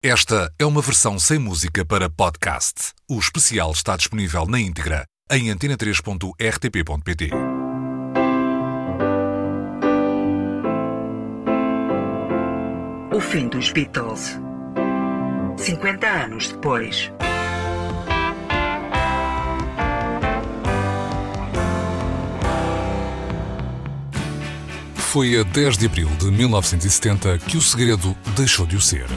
Esta é uma versão sem música para podcast. O especial está disponível na íntegra em antena3.rtp.pt. O fim dos Beatles. 50 anos depois. Foi a 10 de abril de 1970 que o segredo deixou de o ser.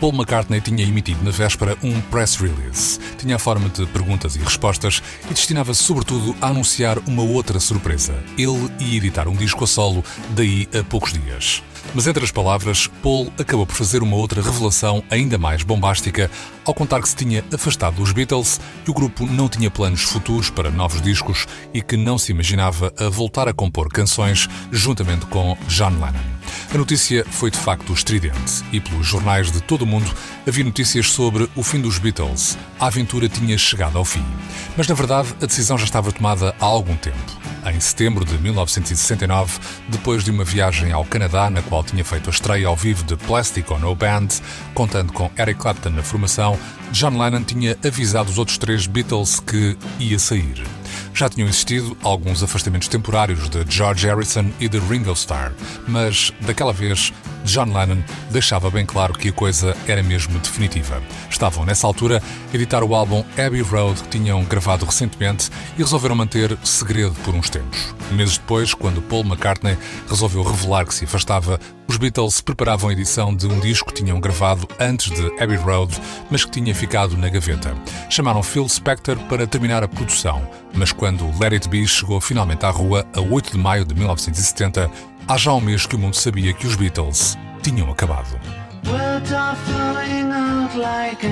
Paul McCartney tinha emitido na véspera um press release. Tinha a forma de perguntas e respostas e destinava-se sobretudo a anunciar uma outra surpresa. Ele ia editar um disco a solo daí a poucos dias. Mas entre as palavras, Paul acabou por fazer uma outra revelação ainda mais bombástica ao contar que se tinha afastado dos Beatles e o grupo não tinha planos futuros para novos discos e que não se imaginava a voltar a compor canções juntamente com John Lennon. A notícia foi de facto estridente e pelos jornais de todo o mundo havia notícias sobre o fim dos Beatles. A aventura tinha chegado ao fim. Mas na verdade a decisão já estava tomada há algum tempo. Em setembro de 1969, depois de uma viagem ao Canadá na qual tinha feito a estreia ao vivo de Plastic on No Band, contando com Eric Clapton na formação, John Lennon tinha avisado os outros três Beatles que ia sair. Já tinham existido alguns afastamentos temporários de George Harrison e de Ringo Starr, mas daquela vez John Lennon deixava bem claro que a coisa era mesmo definitiva. Estavam, nessa altura, a editar o álbum Abbey Road que tinham gravado recentemente e resolveram manter segredo por uns tempos. Meses depois, quando Paul McCartney resolveu revelar que se afastava, os Beatles preparavam a edição de um disco que tinham gravado antes de Abbey Road, mas que tinha ficado na gaveta. Chamaram Phil Spector para terminar a produção, mas quando Let It Be chegou finalmente à rua, a 8 de maio de 1970, há já um mês que o mundo sabia que os Beatles tinham acabado. Words are flowing out like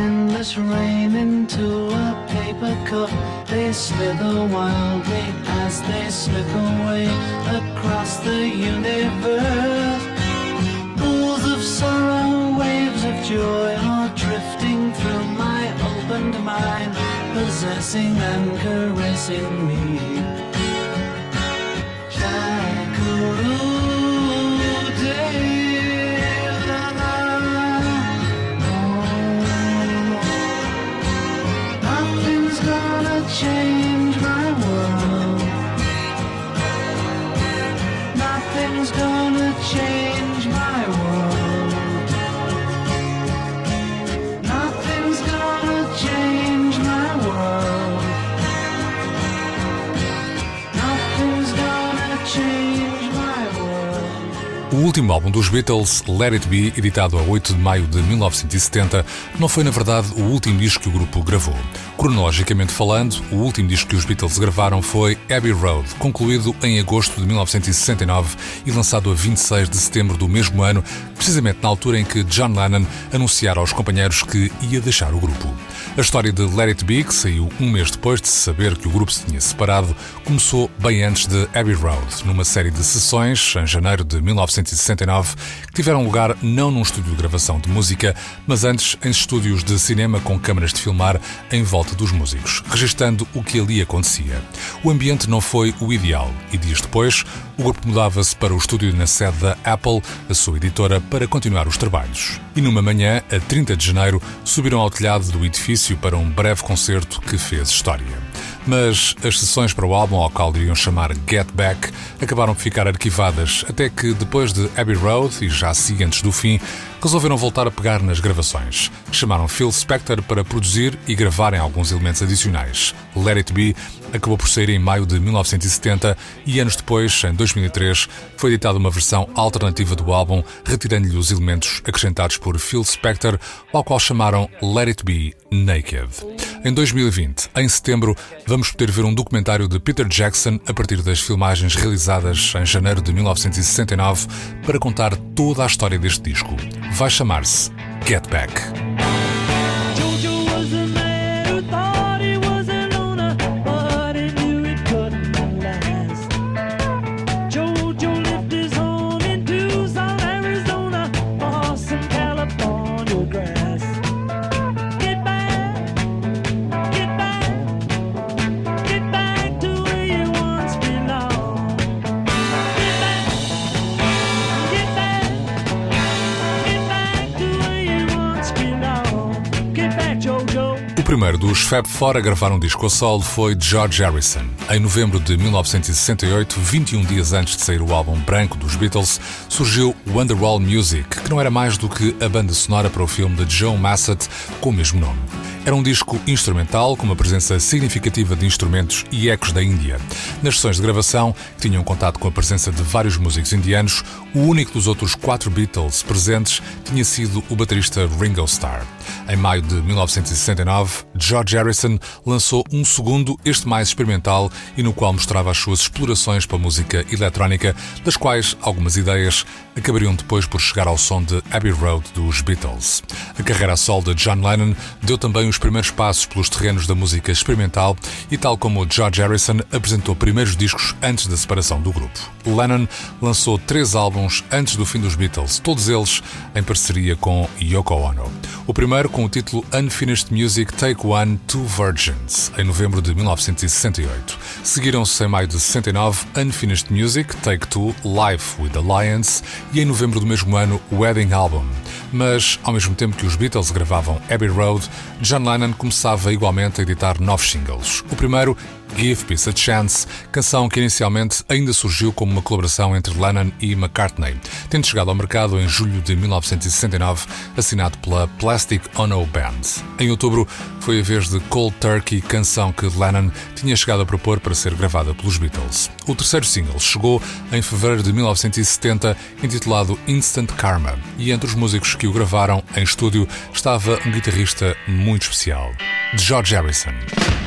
O último álbum dos Beatles, Let It Be, editado a 8 de maio de 1970, não foi na verdade o último disco que o grupo gravou. Cronologicamente falando, o último disco que os Beatles gravaram foi Abbey Road, concluído em agosto de 1969 e lançado a 26 de setembro do mesmo ano, precisamente na altura em que John Lennon anunciara aos companheiros que ia deixar o grupo. A história de Let It Be, que saiu um mês depois de se saber que o grupo se tinha separado, começou bem antes de Abbey Road, numa série de sessões, em janeiro de 1969, que tiveram lugar não num estúdio de gravação de música, mas antes em estúdios de cinema com câmaras de filmar em volta dos músicos, registando o que ali acontecia. O ambiente não foi o ideal e dias depois o grupo mudava-se para o estúdio na sede da Apple, a sua editora, para continuar os trabalhos. E numa manhã, a 30 de janeiro, subiram ao telhado do edifício para um breve concerto que fez história. Mas as sessões para o álbum ao qual iriam chamar Get Back acabaram por ficar arquivadas até que, depois de Abbey Road e já antes do fim, resolveram voltar a pegar nas gravações. Chamaram Phil Spector para produzir e gravarem alguns elementos adicionais. Let It Be acabou por sair em maio de 1970 e anos depois, em 2003, foi editada uma versão alternativa do álbum, retirando-lhe os elementos acrescentados por Phil Spector, ao qual chamaram Let It Be Naked. Em 2020, em setembro, vamos poder ver um documentário de Peter Jackson a partir das filmagens realizadas em janeiro de 1969 para contar toda a história deste disco. Vai chamar-se Get Back. Primeiro dos Fab Four a gravar um disco a solo foi George Harrison. Em novembro de 1968, 21 dias antes de sair o álbum branco dos Beatles, surgiu Wonderwall Music, que não era mais do que a banda sonora para o filme de Joe Massett com o mesmo nome. Era um disco instrumental com uma presença significativa de instrumentos e ecos da Índia. Nas sessões de gravação, que tinham contato com a presença de vários músicos indianos, o único dos outros quatro Beatles presentes tinha sido o baterista Ringo Starr. Em maio de 1969, George Harrison lançou um segundo, este mais experimental, e no qual mostrava as suas explorações para a música eletrónica, das quais algumas ideias acabariam depois por chegar ao som de Abbey Road dos Beatles. A carreira a solo de John Lennon deu também os primeiros passos pelos terrenos da música experimental e, tal como George Harrison, apresentou primeiros discos antes da separação do grupo. Lennon lançou três álbuns antes do fim dos Beatles, todos eles em parceria com Yoko Ono. O primeiro com o título Unfinished Music Take One Two Virgins, em novembro de 1968. Seguiram-se em maio de 69 Unfinished Music Take Two Live with the Lions e em novembro do mesmo ano Wedding Album. Mas, ao mesmo tempo que os Beatles gravavam Abbey Road, John Lennon começava igualmente a editar novos singles. O primeiro, Give Peace a Chance, canção que inicialmente ainda surgiu como uma colaboração entre Lennon e McCartney, tendo chegado ao mercado em julho de 1969, assinado pela Plastic Ono Band. Em outubro, foi a vez de Cold Turkey, canção que Lennon tinha chegado a propor para ser gravada pelos Beatles. O terceiro single chegou em fevereiro de 1970, intitulado Instant Karma, e entre os músicos que o gravaram em estúdio estava um guitarrista muito especial, George Harrison.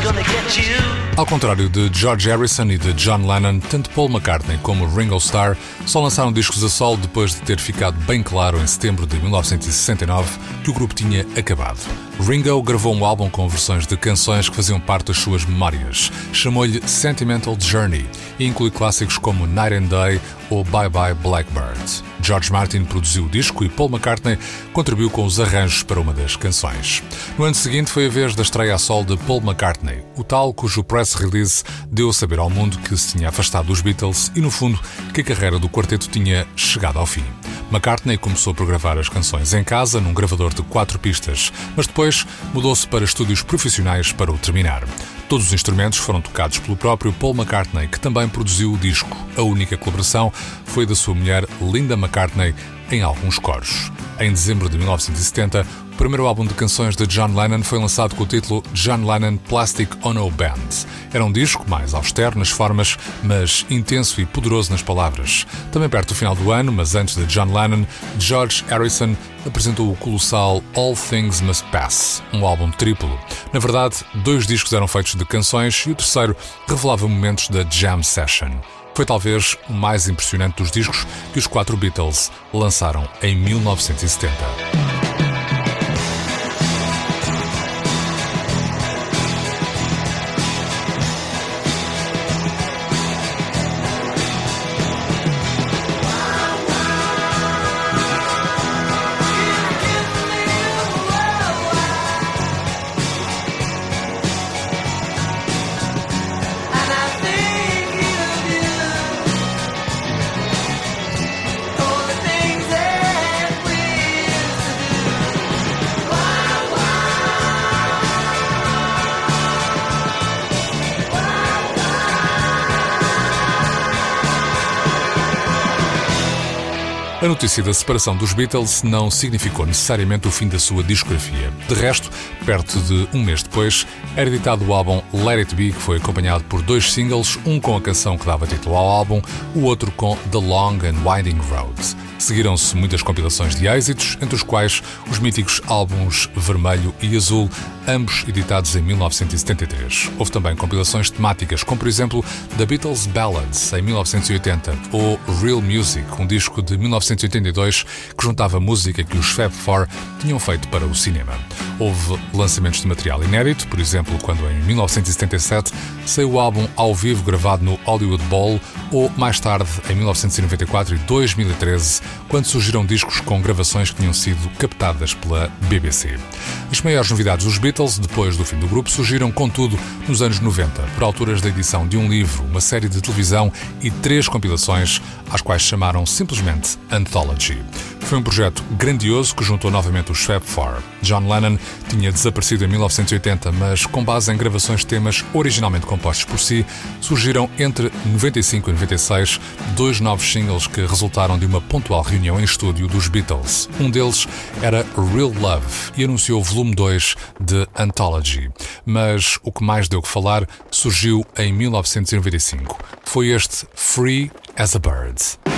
gonna get you. Ao contrário de George Harrison e de John Lennon, tanto Paul McCartney como Ringo Starr só lançaram discos a solo depois de ter ficado bem claro em setembro de 1969 que o grupo tinha acabado. Ringo gravou um álbum com versões de canções que faziam parte das suas memórias. Chamou-lhe Sentimental Journey e inclui clássicos como Night and Day ou Bye Bye Blackbird. George Martin produziu o disco e Paul McCartney contribuiu com os arranjos para uma das canções. No ano seguinte foi a vez da estreia a sol de Paul McCartney, o tal cujo press release deu saber ao mundo que se tinha afastado dos Beatles e, no fundo, que a carreira do quarteto tinha chegado ao fim. McCartney começou por gravar as canções em casa, num gravador de quatro pistas, mas depois mudou-se para estúdios profissionais para o terminar. Todos os instrumentos foram tocados pelo próprio Paul McCartney, que também produziu o disco. A única colaboração foi da sua mulher Linda McCartney em alguns coros. Em dezembro de 1970, o primeiro álbum de canções de John Lennon foi lançado com o título John Lennon Plastic Ono Band. Era um disco mais austero nas formas, mas intenso e poderoso nas palavras. Também perto do final do ano, mas antes de John Lennon, George Harrison apresentou o colossal All Things Must Pass, um álbum triplo. Na verdade, dois discos eram feitos de canções e o terceiro revelava momentos da Jam Session. Foi talvez o mais impressionante dos discos que os quatro Beatles lançaram em 1970. A notícia da separação dos Beatles não significou necessariamente o fim da sua discografia. De resto, perto de um mês depois, era editado o álbum Let It Be, que foi acompanhado por dois singles, um com a canção que dava título ao álbum, o outro com The Long and Winding Road. Seguiram-se muitas compilações de êxitos, entre os quais os míticos álbuns Vermelho e Azul, ambos editados em 1973. Houve também compilações temáticas, como por exemplo The Beatles Ballads, em 1980, ou Real Music, um disco de 1982 que juntava música que os Fab Four tinham feito para o cinema. Houve lançamentos de material inédito, por exemplo, quando em 1977 saiu o álbum ao vivo gravado no Hollywood Bowl, ou mais tarde, em 1994 e 2013, quando surgiram discos com gravações que tinham sido captadas pela BBC. As maiores novidades dos Beatles, depois do fim do grupo, surgiram, contudo, nos anos 90, por alturas da edição de um livro, uma série de televisão e três compilações, às quais chamaram simplesmente Anthology. Foi um projeto grandioso que juntou novamente os Fab Four. John Lennon tinha desaparecido em 1980, mas com base em gravações de temas originalmente compostos por si, surgiram entre 95 e 96 dois novos singles que resultaram de uma pontual reunião em estúdio dos Beatles. Um deles era Real Love e anunciou o volume 2 de Anthology. Mas o que mais deu que falar surgiu em 1995. Foi este Free as a Bird.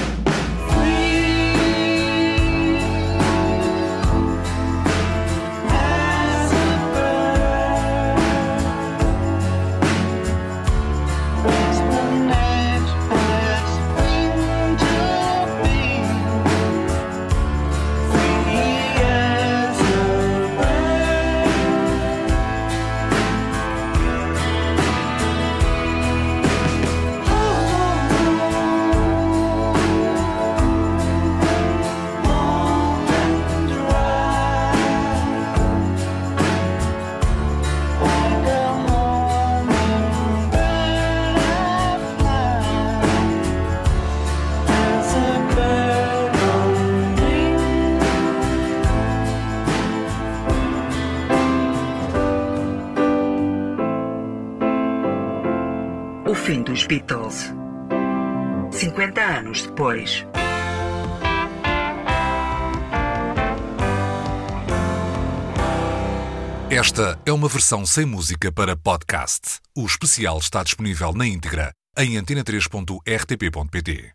O fim dos Beatles. 50 anos depois. Esta é uma versão sem música para podcast. O especial está disponível na íntegra em antena3.rtp.pt.